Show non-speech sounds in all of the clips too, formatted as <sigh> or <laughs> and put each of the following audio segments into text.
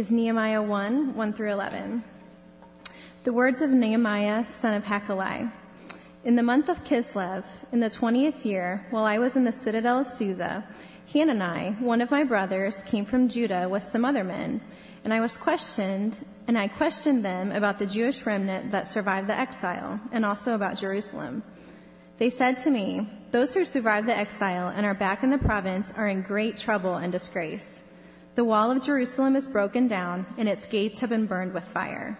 is Nehemiah 1 1 through 11. The words of Nehemiah, son of Hacaliah. In the month of Kislev, in the 20th year, while I was in the citadel of Susa, Hanani, one of my brothers, came from Judah with some other men, and I was questioned, and I questioned them about the Jewish remnant that survived the exile, and also about Jerusalem. They said to me, Those who survived the exile and are back in the province are in great trouble and disgrace. The wall of Jerusalem is broken down, and its gates have been burned with fire.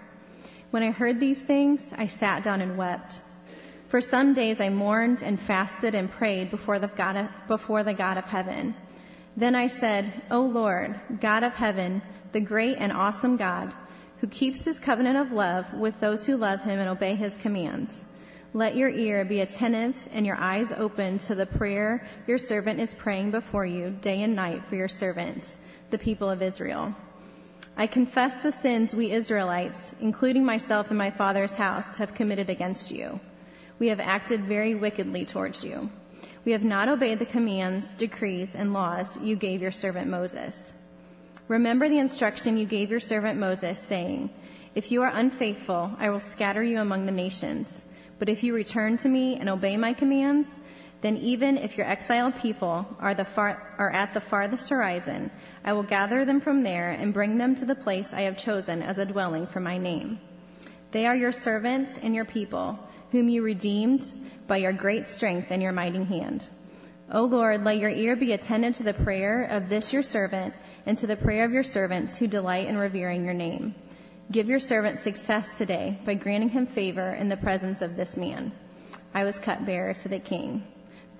When I heard these things, I sat down and wept. For some days I mourned and fasted and prayed before the God of, before the God of heaven. Then I said, O Lord, God of heaven, the great and awesome God, who keeps his covenant of love with those who love him and obey his commands. Let your ear be attentive and your eyes open to the prayer your servant is praying before you day and night for your servants, the people of Israel. I confess the sins we Israelites, including myself and my father's house, have committed against you. We have acted very wickedly towards you. We have not obeyed the commands, decrees, and laws you gave your servant Moses. Remember the instruction you gave your servant Moses, saying, If you are unfaithful, I will scatter you among the nations. But if you return to me and obey my commands, then even if your exiled people are, far, are, at the farthest horizon, I will gather them from there and bring them to the place I have chosen as a dwelling for my name. They are your servants and your people, whom you redeemed by your great strength and your mighty hand. O Lord, let your ear be attentive to the prayer of this your servant and to the prayer of your servants who delight in revering your name. Give your servant success today by granting him favor in the presence of this man. I was cupbearer to the king.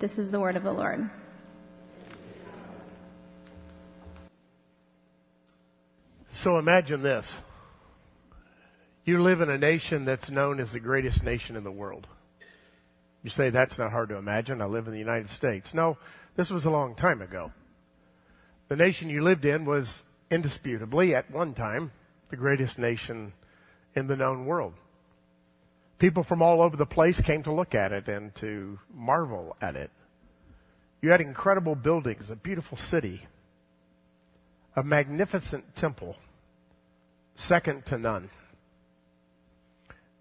This is the word of the Lord. So imagine this. You live in a nation that's known as the greatest nation in the world. You say that's not hard to imagine. I live in the United States. No, this was a long time ago. The nation you lived in was indisputably at one time the greatest nation in the known world. People from all over the place came to look at it and to marvel at it. You had incredible buildings, a beautiful city, a magnificent temple, second to none.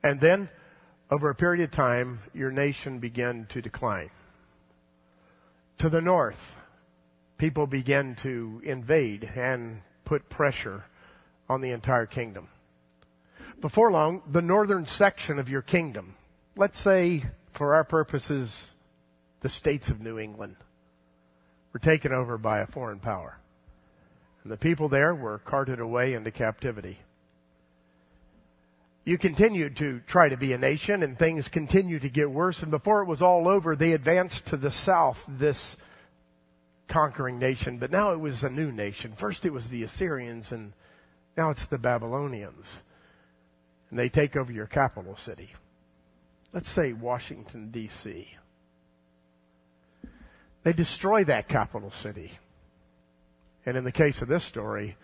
And then, over a period of time, your nation began to decline. To the north, people began to invade and put pressure on the entire kingdom. Before long, the northern section of your kingdom, let's say for our purposes, the states of New England, were taken over by a foreign power. And the people there were carted away into captivity. You continued to try to be a nation and things continued to get worse. And before it was all over, they advanced to the south, this conquering nation. But now it was a new nation. First it was the Assyrians and now it's the Babylonians. And they take over your capital city. Let's say Washington, D.C. They destroy that capital city. And in the case of this story,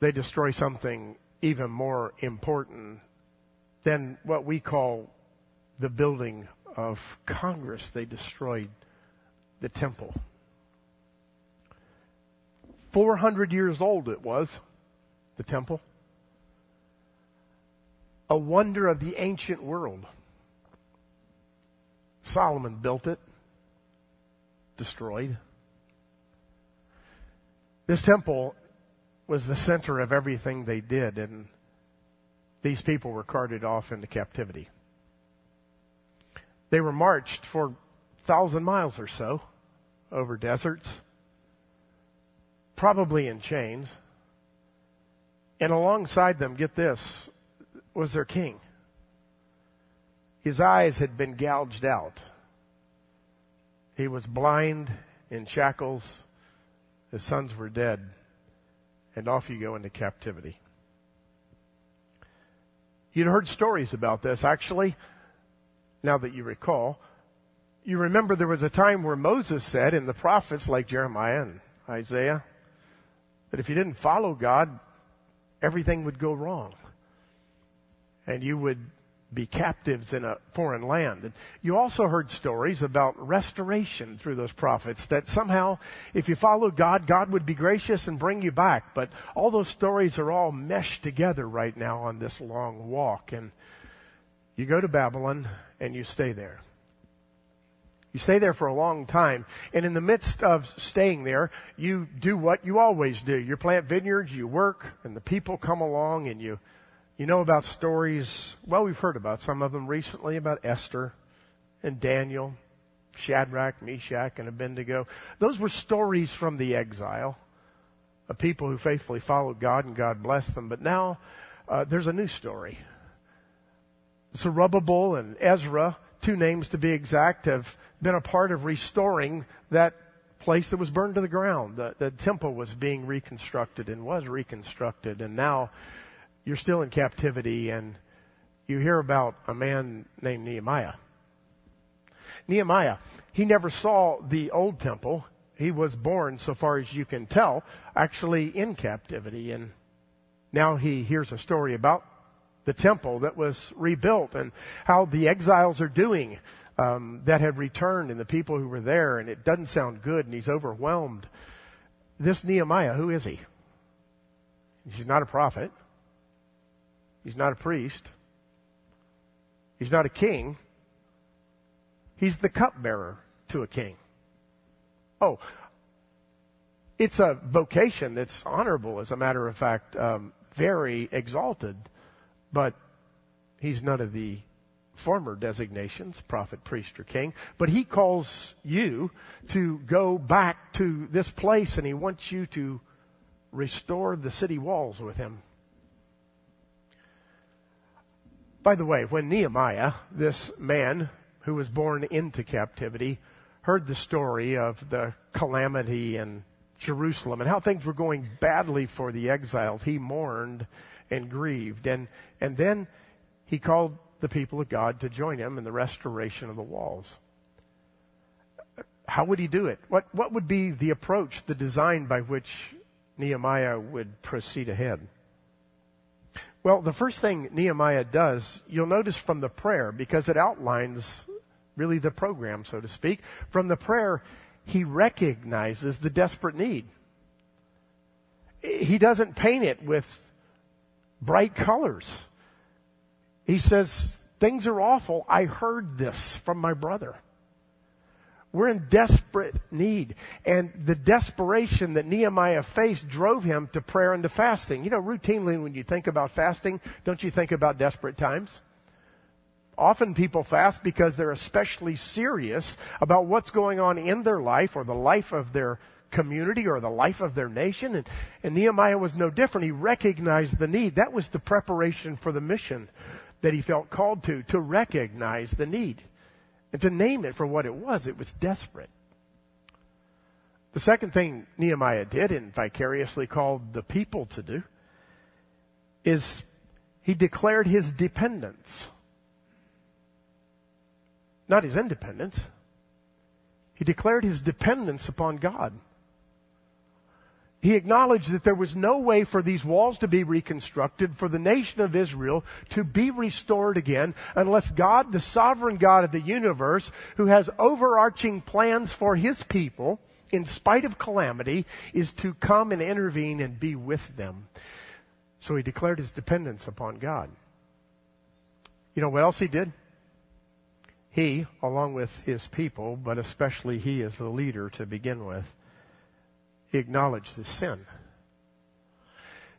they destroy something even more important than what we call the building of Congress. They destroyed the temple. 400 years old it was the temple. A wonder of the ancient world. Solomon built it, destroyed. This temple was the center of everything they did, and these people were carted off into captivity. They were marched for a thousand miles or so over deserts, probably in chains. And alongside them, get this, was their king. His eyes had been gouged out. He was blind in shackles. His sons were dead. And off you go into captivity. You'd heard stories about this. Actually, now that you recall, you remember there was a time where Moses said in the prophets like Jeremiah and Isaiah that if you didn't follow God, everything would go wrong. And you would be captives in a foreign land. And you also heard stories about restoration through those prophets that somehow if you follow God, God would be gracious and bring you back. But all those stories are all meshed together right now on this long walk. And you go to Babylon and you stay there. You stay there for a long time. And in the midst of staying there, you do what you always do. You plant vineyards, you work, and the people come along and you, you know about stories. Well, we've heard about some of them recently about Esther and Daniel, Shadrach, Meshach, and Abednego. Those were stories from the exile of people who faithfully followed God and God blessed them. But now, uh, there's a new story. Zerubbabel and Ezra two names to be exact, have been a part of restoring that place that was burned to the ground. The, the temple was being reconstructed and was reconstructed, and now you're still in captivity, and you hear about a man named Nehemiah. Nehemiah, he never saw the old temple. He was born, so far as you can tell, actually in captivity, and now he hears a story about the temple that was rebuilt and how the exiles are doing um, that had returned and the people who were there, and it doesn't sound good, and he's overwhelmed. This Nehemiah, who is he? He's not a prophet. He's not a priest. He's not a king. He's the cupbearer to a king. Oh, it's a vocation that's honorable, as a matter of fact, um, very exalted. But he's none of the former designations, prophet, priest, or king. But he calls you to go back to this place and he wants you to restore the city walls with him. By the way, when Nehemiah, this man who was born into captivity, heard the story of the calamity in Jerusalem and how things were going badly for the exiles, he mourned and grieved. And, and then he called the people of God to join him in the restoration of the walls. How would he do it? What, what would be the approach, the design by which Nehemiah would proceed ahead? Well, the first thing Nehemiah does, you'll notice from the prayer, because it outlines really the program, so to speak. From the prayer, he recognizes the desperate need. He doesn't paint it with bright colors. He says, things are awful. I heard this from my brother. We're in desperate need. And the desperation that Nehemiah faced drove him to prayer and to fasting. You know, routinely when you think about fasting, don't you think about desperate times? Often people fast because they're especially serious about what's going on in their life or the life of their community or the life of their nation. And, and Nehemiah was no different. He recognized the need. That was the preparation for the mission that he felt called to, to recognize the need and to name it for what it was. It was desperate. The second thing Nehemiah did and vicariously called the people to do is he declared his dependence. Not his independence. He declared his dependence upon God. He acknowledged that there was no way for these walls to be reconstructed, for the nation of Israel to be restored again, unless God, the sovereign God of the universe, who has overarching plans for his people, in spite of calamity, is to come and intervene and be with them. So he declared his dependence upon God. You know what else he did? He, along with his people, but especially he as the leader to begin with, he acknowledged the sin.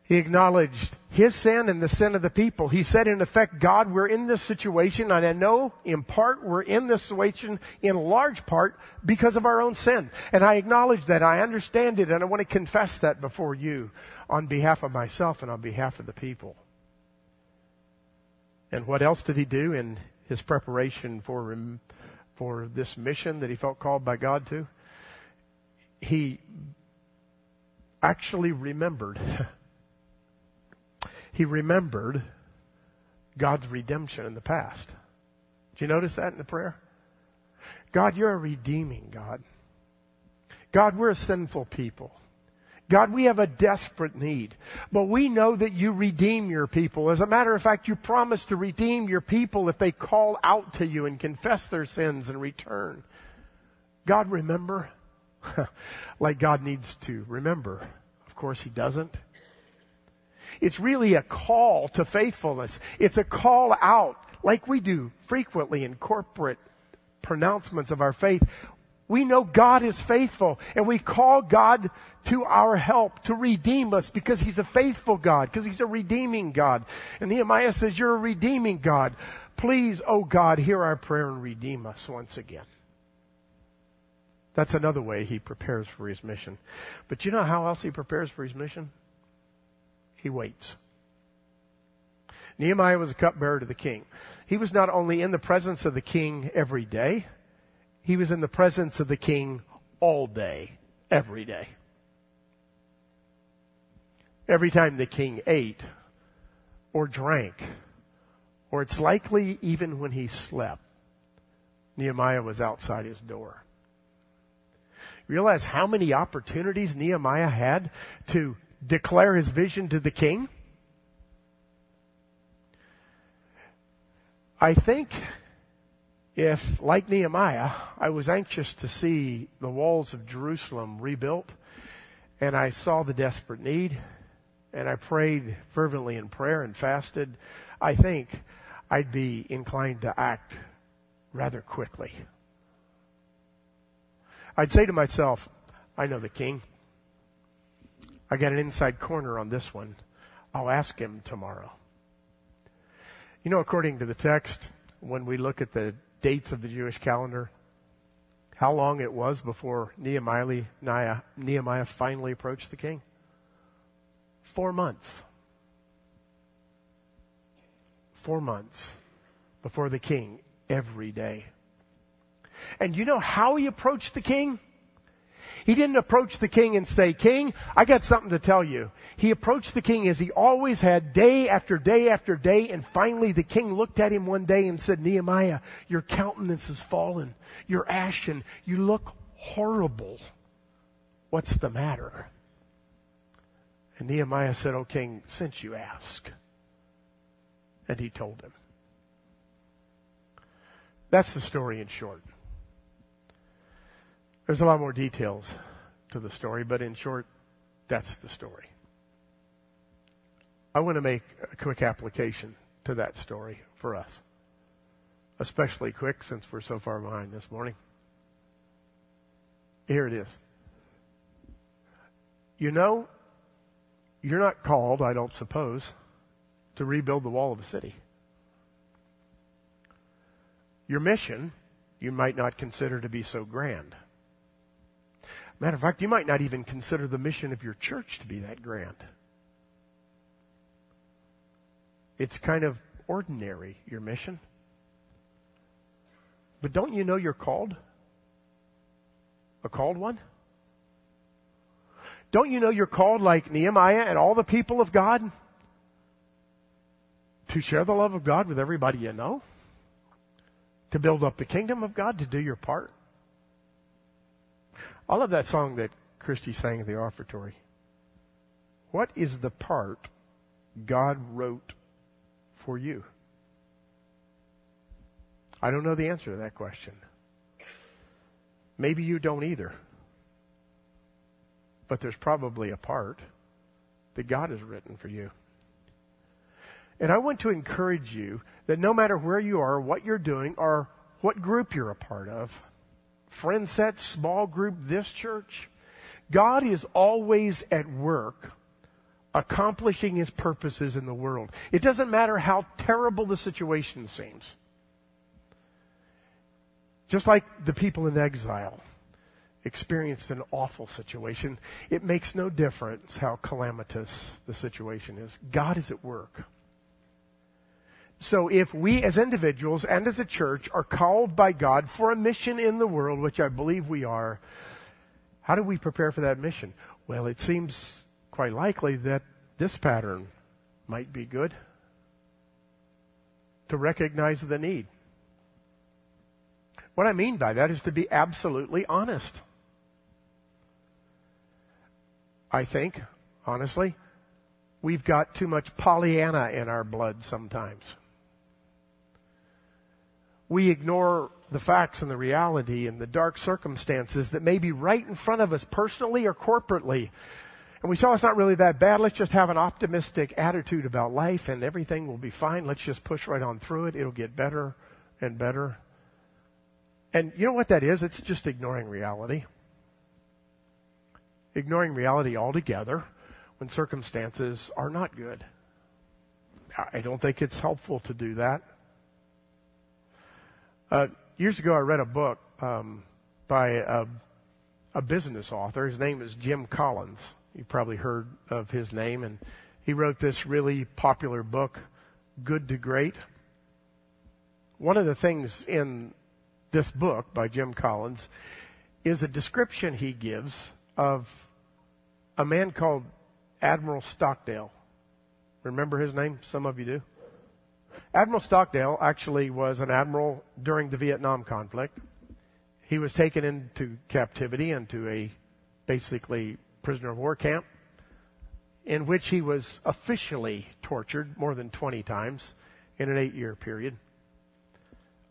He acknowledged his sin and the sin of the people. He said, in effect, God, we're in this situation, and I know in part we're in this situation in large part because of our own sin. And I acknowledge that. I understand it, and I want to confess that before you on behalf of myself and on behalf of the people. And what else did he do in his preparation for, for this mission that he felt called by God to? He actually remembered. <laughs> he remembered God's redemption in the past. Do you notice that in the prayer? God, you're a redeeming God. God, we're a sinful people. God, we have a desperate need, but we know that you redeem your people. As a matter of fact, you promise to redeem your people if they call out to you and confess their sins and return. God, remember? <laughs> like God needs to remember. Of course, He doesn't. It's really a call to faithfulness. It's a call out, like we do frequently in corporate pronouncements of our faith. We know God is faithful and we call God to our help to redeem us because He's a faithful God, because He's a redeeming God. And Nehemiah says, You're a redeeming God. Please, oh God, hear our prayer and redeem us once again. That's another way he prepares for his mission. But you know how else he prepares for his mission? He waits. Nehemiah was a cupbearer to the king. He was not only in the presence of the king every day, he was in the presence of the king all day, every day. Every time the king ate or drank, or it's likely even when he slept, Nehemiah was outside his door. Realize how many opportunities Nehemiah had to declare his vision to the king? I think if, like Nehemiah, I was anxious to see the walls of Jerusalem rebuilt, and I saw the desperate need, and I prayed fervently in prayer and fasted, I think I'd be inclined to act rather quickly. I'd say to myself, I know the king. I got an inside corner on this one. I'll ask him tomorrow. You know, according to the text, when we look at the dates of the Jewish calendar, how long it was before Nehemiah, Nehemiah finally approached the king? Four months. Four months before the king every day. And you know how he approached the king? He didn't approach the king and say, King, I got something to tell you. He approached the king as he always had day after day after day. And finally the king looked at him one day and said, Nehemiah, your countenance has fallen. You're ashen. You look horrible. What's the matter? And Nehemiah said, Oh king, since you ask. And he told him. That's the story in short. There's a lot more details to the story, but in short, that's the story. I want to make a quick application to that story for us. Especially quick since we're so far behind this morning. Here it is. You know, you're not called, I don't suppose, to rebuild the wall of a city. Your mission, you might not consider to be so grand. Matter of fact, you might not even consider the mission of your church to be that grand. It's kind of ordinary, your mission. But don't you know you're called? A called one? Don't you know you're called like Nehemiah and all the people of God? To share the love of God with everybody you know? To build up the kingdom of God, to do your part? I love that song that Christy sang at the offertory. What is the part God wrote for you? I don't know the answer to that question. Maybe you don't either. But there's probably a part that God has written for you. And I want to encourage you that no matter where you are, what you're doing, or what group you're a part of, friend set, small group, this church. God is always at work accomplishing his purposes in the world. It doesn't matter how terrible the situation seems. Just like the people in exile experienced an awful situation, it makes no difference how calamitous the situation is. God is at work. So if we as individuals and as a church are called by God for a mission in the world, which I believe we are, how do we prepare for that mission? Well, it seems quite likely that this pattern might be good to recognize the need. What I mean by that is to be absolutely honest. I think, honestly, we've got too much Pollyanna in our blood sometimes. We ignore the facts and the reality and the dark circumstances that may be right in front of us personally or corporately. And we saw it's not really that bad. Let's just have an optimistic attitude about life and everything will be fine. Let's just push right on through it. It'll get better and better. And you know what that is? It's just ignoring reality. Ignoring reality altogether when circumstances are not good. I don't think it's helpful to do that. Uh, years ago, I read a book um, by a, a business author. His name is Jim Collins. You've probably heard of his name, and he wrote this really popular book, Good to Great. One of the things in this book by Jim Collins is a description he gives of a man called Admiral Stockdale. Remember his name? Some of you do. Admiral Stockdale actually was an admiral during the Vietnam conflict. He was taken into captivity into a basically prisoner of war camp in which he was officially tortured more than 20 times in an eight year period.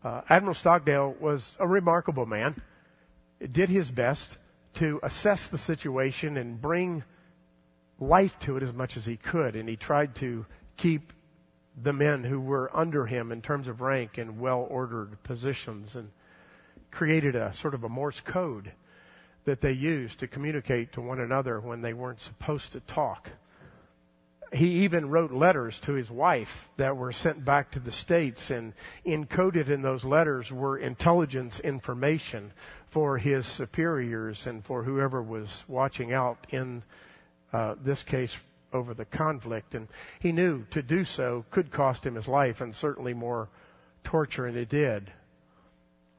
Uh, Admiral Stockdale was a remarkable man, did his best to assess the situation and bring life to it as much as he could, and he tried to keep the men who were under him in terms of rank and well ordered positions and created a sort of a Morse code that they used to communicate to one another when they weren't supposed to talk. He even wrote letters to his wife that were sent back to the States, and encoded in those letters were intelligence information for his superiors and for whoever was watching out in uh, this case over the conflict. And he knew to do so could cost him his life and certainly more torture, and it did.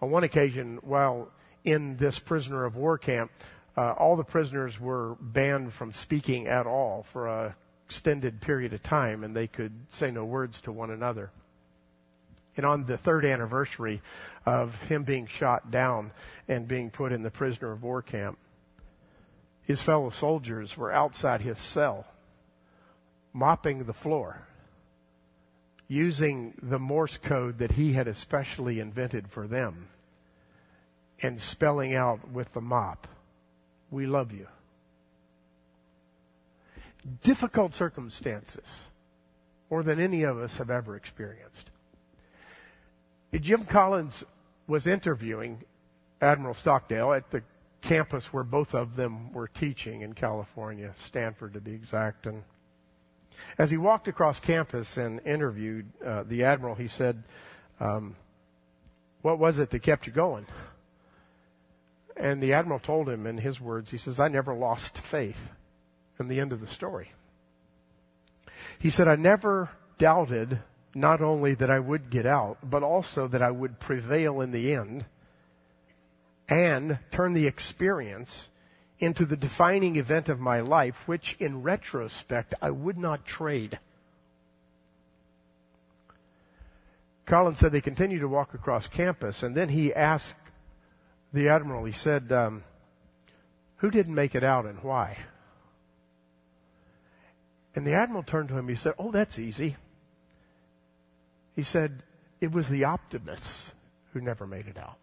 On one occasion, while in this prisoner of war camp, uh, all the prisoners were banned from speaking at all for a extended period of time, and they could say no words to one another. And on the third anniversary of him being shot down and being put in the prisoner of war camp, his fellow soldiers were outside his cell mopping the floor using the Morse code that he had especially invented for them and spelling out with the mop, We love you. Difficult circumstances, more than any of us have ever experienced. Jim Collins was interviewing Admiral Stockdale at the campus where both of them were teaching in California, Stanford to be exact. And as he walked across campus and interviewed uh, the admiral, he said, um, What was it that kept you going? And the admiral told him in his words, he says, I never lost faith. And the end of the story. He said, I never doubted not only that I would get out, but also that I would prevail in the end and turn the experience into the defining event of my life, which in retrospect I would not trade. Collins said they continued to walk across campus, and then he asked the admiral, he said, um, Who didn't make it out and why? And the admiral turned to him, he said, Oh, that's easy. He said, It was the optimists who never made it out.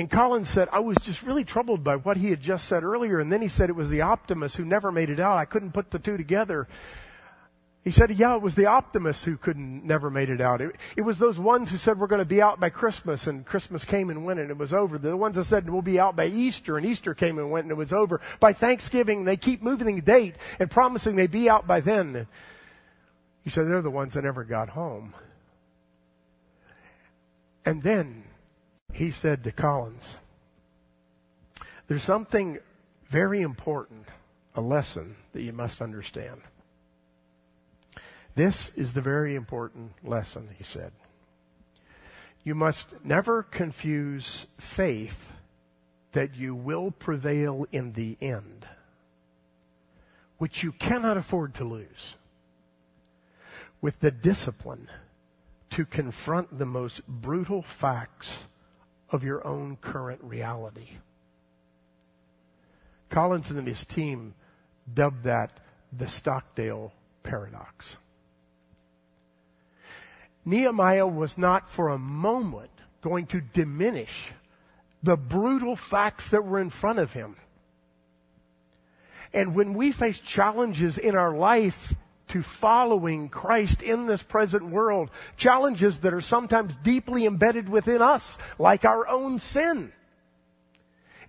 And Collins said, I was just really troubled by what he had just said earlier. And then he said it was the optimists who never made it out. I couldn't put the two together. He said, yeah, it was the optimists who couldn't, never made it out. It, it was those ones who said we're going to be out by Christmas and Christmas came and went and it was over. The ones that said we'll be out by Easter and Easter came and went and it was over. By Thanksgiving, they keep moving the date and promising they'd be out by then. He said they're the ones that never got home. And then he said to Collins, There's something very important, a lesson that you must understand. This is the very important lesson, he said. You must never confuse faith that you will prevail in the end, which you cannot afford to lose, with the discipline to confront the most brutal facts of your own current reality. Collins and his team dubbed that the Stockdale paradox. Nehemiah was not for a moment going to diminish the brutal facts that were in front of him. And when we face challenges in our life to following Christ in this present world, challenges that are sometimes deeply embedded within us, like our own sin,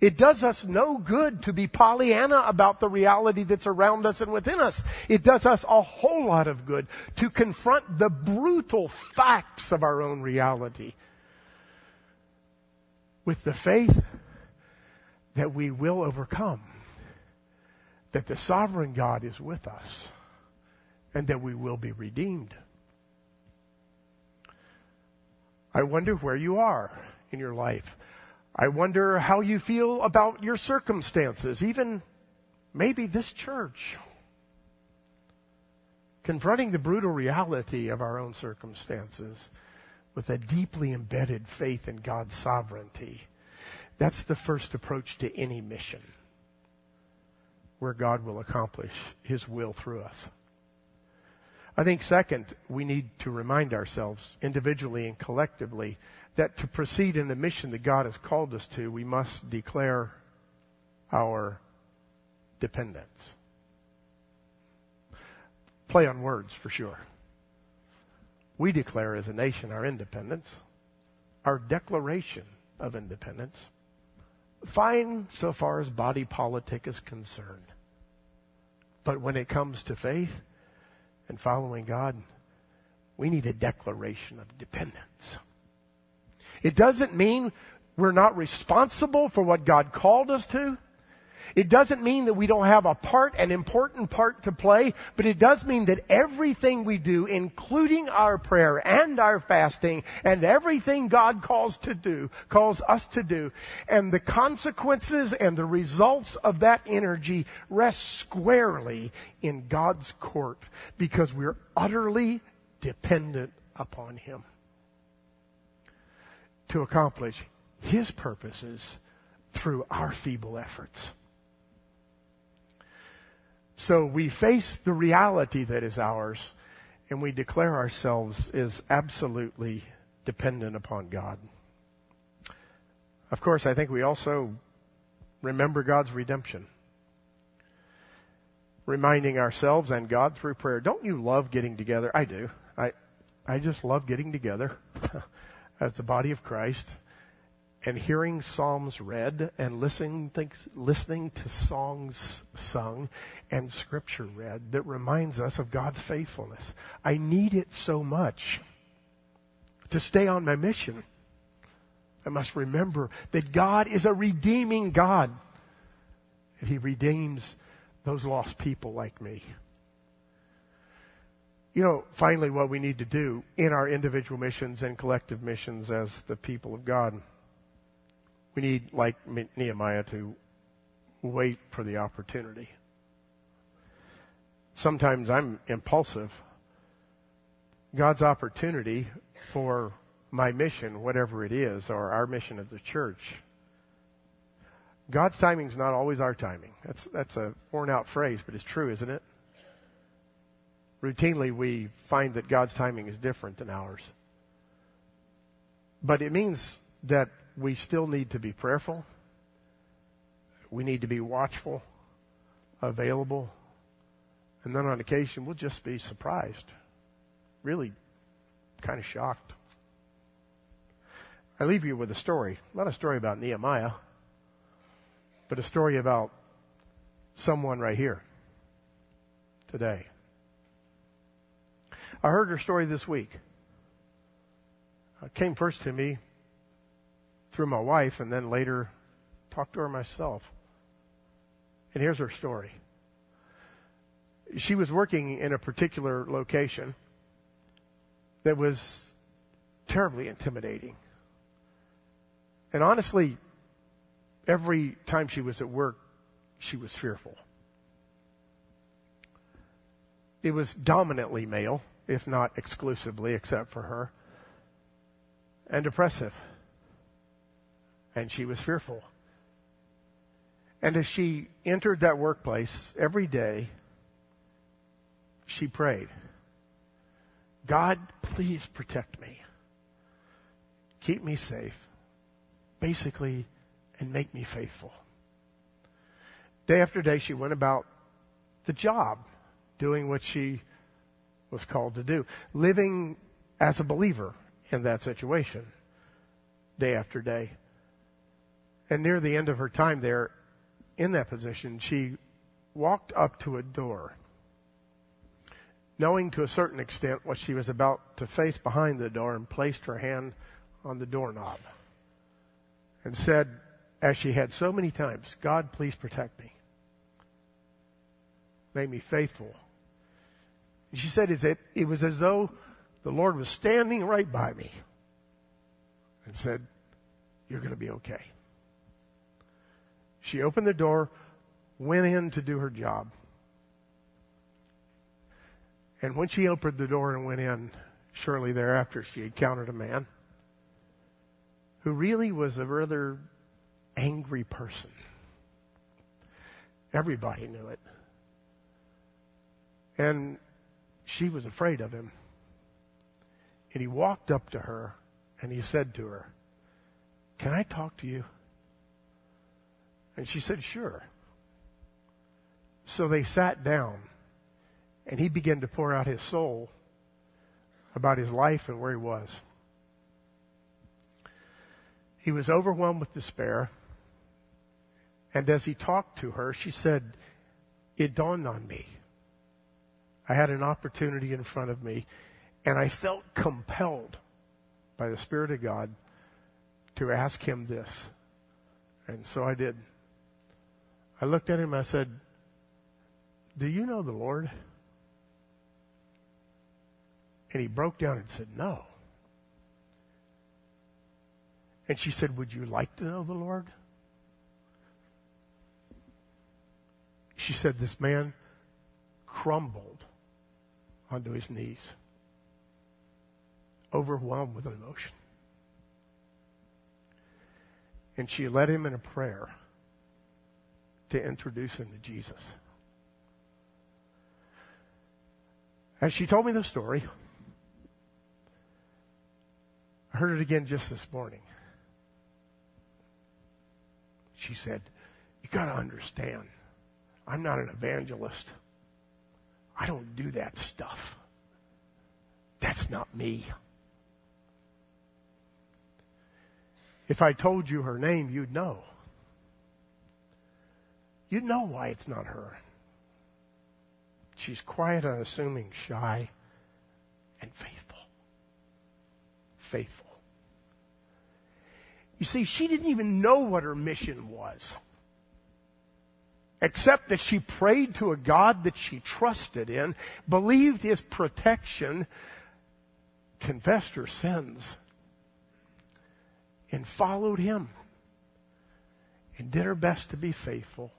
it does us no good to be Pollyanna about the reality that's around us and within us. It does us a whole lot of good to confront the brutal facts of our own reality with the faith that we will overcome, that the sovereign God is with us, and that we will be redeemed. I wonder where you are in your life. I wonder how you feel about your circumstances, even maybe this church. Confronting the brutal reality of our own circumstances with a deeply embedded faith in God's sovereignty. That's the first approach to any mission where God will accomplish His will through us. I think second, we need to remind ourselves individually and collectively that to proceed in the mission that God has called us to, we must declare our dependence. Play on words for sure. We declare as a nation our independence, our declaration of independence. Fine so far as body politic is concerned. But when it comes to faith and following God, we need a declaration of dependence. It doesn't mean we're not responsible for what God called us to. It doesn't mean that we don't have a part, an important part to play, but it does mean that everything we do, including our prayer and our fasting and everything God calls to do, calls us to do, and the consequences and the results of that energy rest squarely in God's court because we're utterly dependent upon Him to accomplish His purposes through our feeble efforts. So we face the reality that is ours and we declare ourselves as absolutely dependent upon God. Of course, I think we also remember God's redemption. Reminding ourselves and God through prayer. Don't you love getting together? I do. I, I just love getting together. <laughs> as the body of Christ and hearing psalms read and listening, listening to songs sung and scripture read that reminds us of God's faithfulness. I need it so much to stay on my mission. I must remember that God is a redeeming God. And He redeems those lost people like me. You know, finally, what we need to do in our individual missions and collective missions as the people of God, we need, like Nehemiah, to wait for the opportunity. Sometimes I'm impulsive. God's opportunity for my mission, whatever it is, or our mission as a church, God's timing is not always our timing. That's, that's a worn out phrase, but it's true, isn't it? routinely we find that God's timing is different than ours. But it means that we still need to be prayerful. We need to be watchful, available, and then on occasion we'll just be surprised, really kind of shocked. I leave you with a story, not a story about Nehemiah, but a story about someone right here today. I heard her story this week. It came first to me through my wife and then later talked to her myself. And here's her story. She was working in a particular location that was terribly intimidating. And honestly, every time she was at work, she was fearful. It was dominantly male if not exclusively, except for her, and oppressive. And she was fearful. And as she entered that workplace every day, she prayed, God, please protect me. Keep me safe. Basically, and make me faithful. Day after day, she went about the job, doing what she was called to do, living as a believer in that situation, day after day. And near the end of her time there in that position, she walked up to a door, knowing to a certain extent what she was about to face behind the door, and placed her hand on the doorknob and said, as she had so many times, God, please protect me. Make me faithful. She said, it, it was as though the Lord was standing right by me and said, you're going to be okay. She opened the door, went in to do her job. And when she opened the door and went in, shortly thereafter, she encountered a man who really was a rather angry person. Everybody knew it. And she was afraid of him. And he walked up to her and he said to her, Can I talk to you? And she said, Sure. So they sat down and he began to pour out his soul about his life and where he was. He was overwhelmed with despair. And as he talked to her, she said, It dawned on me. I had an opportunity in front of me, and I felt compelled by the Spirit of God to ask him this. And so I did. I looked at him, I said, Do you know the Lord? And he broke down and said, No. And she said, Would you like to know the Lord? She said, This man crumbled onto his knees, overwhelmed with emotion. And she led him in a prayer to introduce him to Jesus. As she told me the story, I heard it again just this morning she said, You got to understand, I'm not an evangelist. I don't do that stuff. That's not me. If I told you her name, you'd know. You'd know why it's not her. She's quiet, unassuming, shy, and faithful. Faithful. You see, she didn't even know what her mission was. Except that she prayed to a God that she trusted in, believed his protection, confessed her sins, and followed him. And did her best to be faithful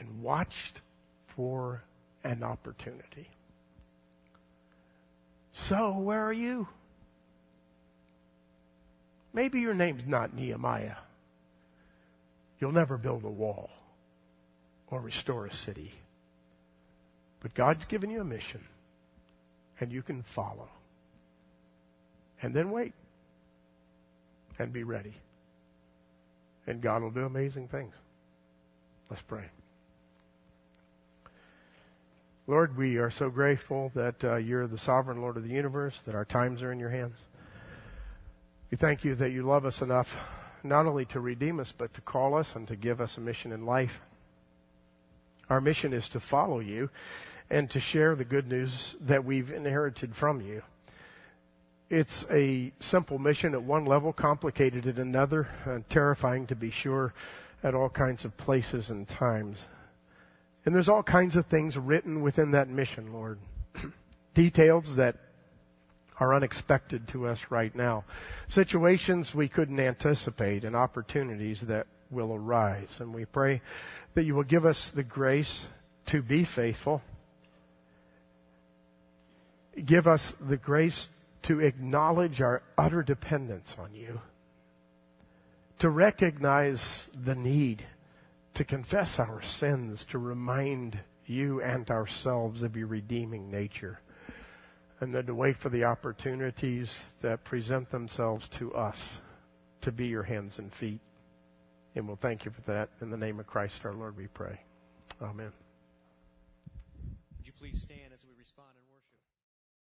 and watched for an opportunity. So, where are you? Maybe your name's not Nehemiah. You'll never build a wall or restore a city. But God's given you a mission, and you can follow. And then wait and be ready. And God will do amazing things. Let's pray. Lord, we are so grateful that uh, you're the sovereign Lord of the universe, that our times are in your hands. We thank you that you love us enough not only to redeem us, but to call us and to give us a mission in life. Our mission is to follow you and to share the good news that we've inherited from you. It's a simple mission at one level, complicated at another, and terrifying to be sure at all kinds of places and times. And there's all kinds of things written within that mission, Lord. <clears throat> Details that are unexpected to us right now. Situations we couldn't anticipate and opportunities that will arise. And we pray that you will give us the grace to be faithful. Give us the grace to acknowledge our utter dependence on you. To recognize the need to confess our sins, to remind you and ourselves of your redeeming nature, and then to wait for the opportunities that present themselves to us to be your hands and feet. And we'll thank you for that. In the name of Christ our Lord, we pray. Amen. Would you please stand?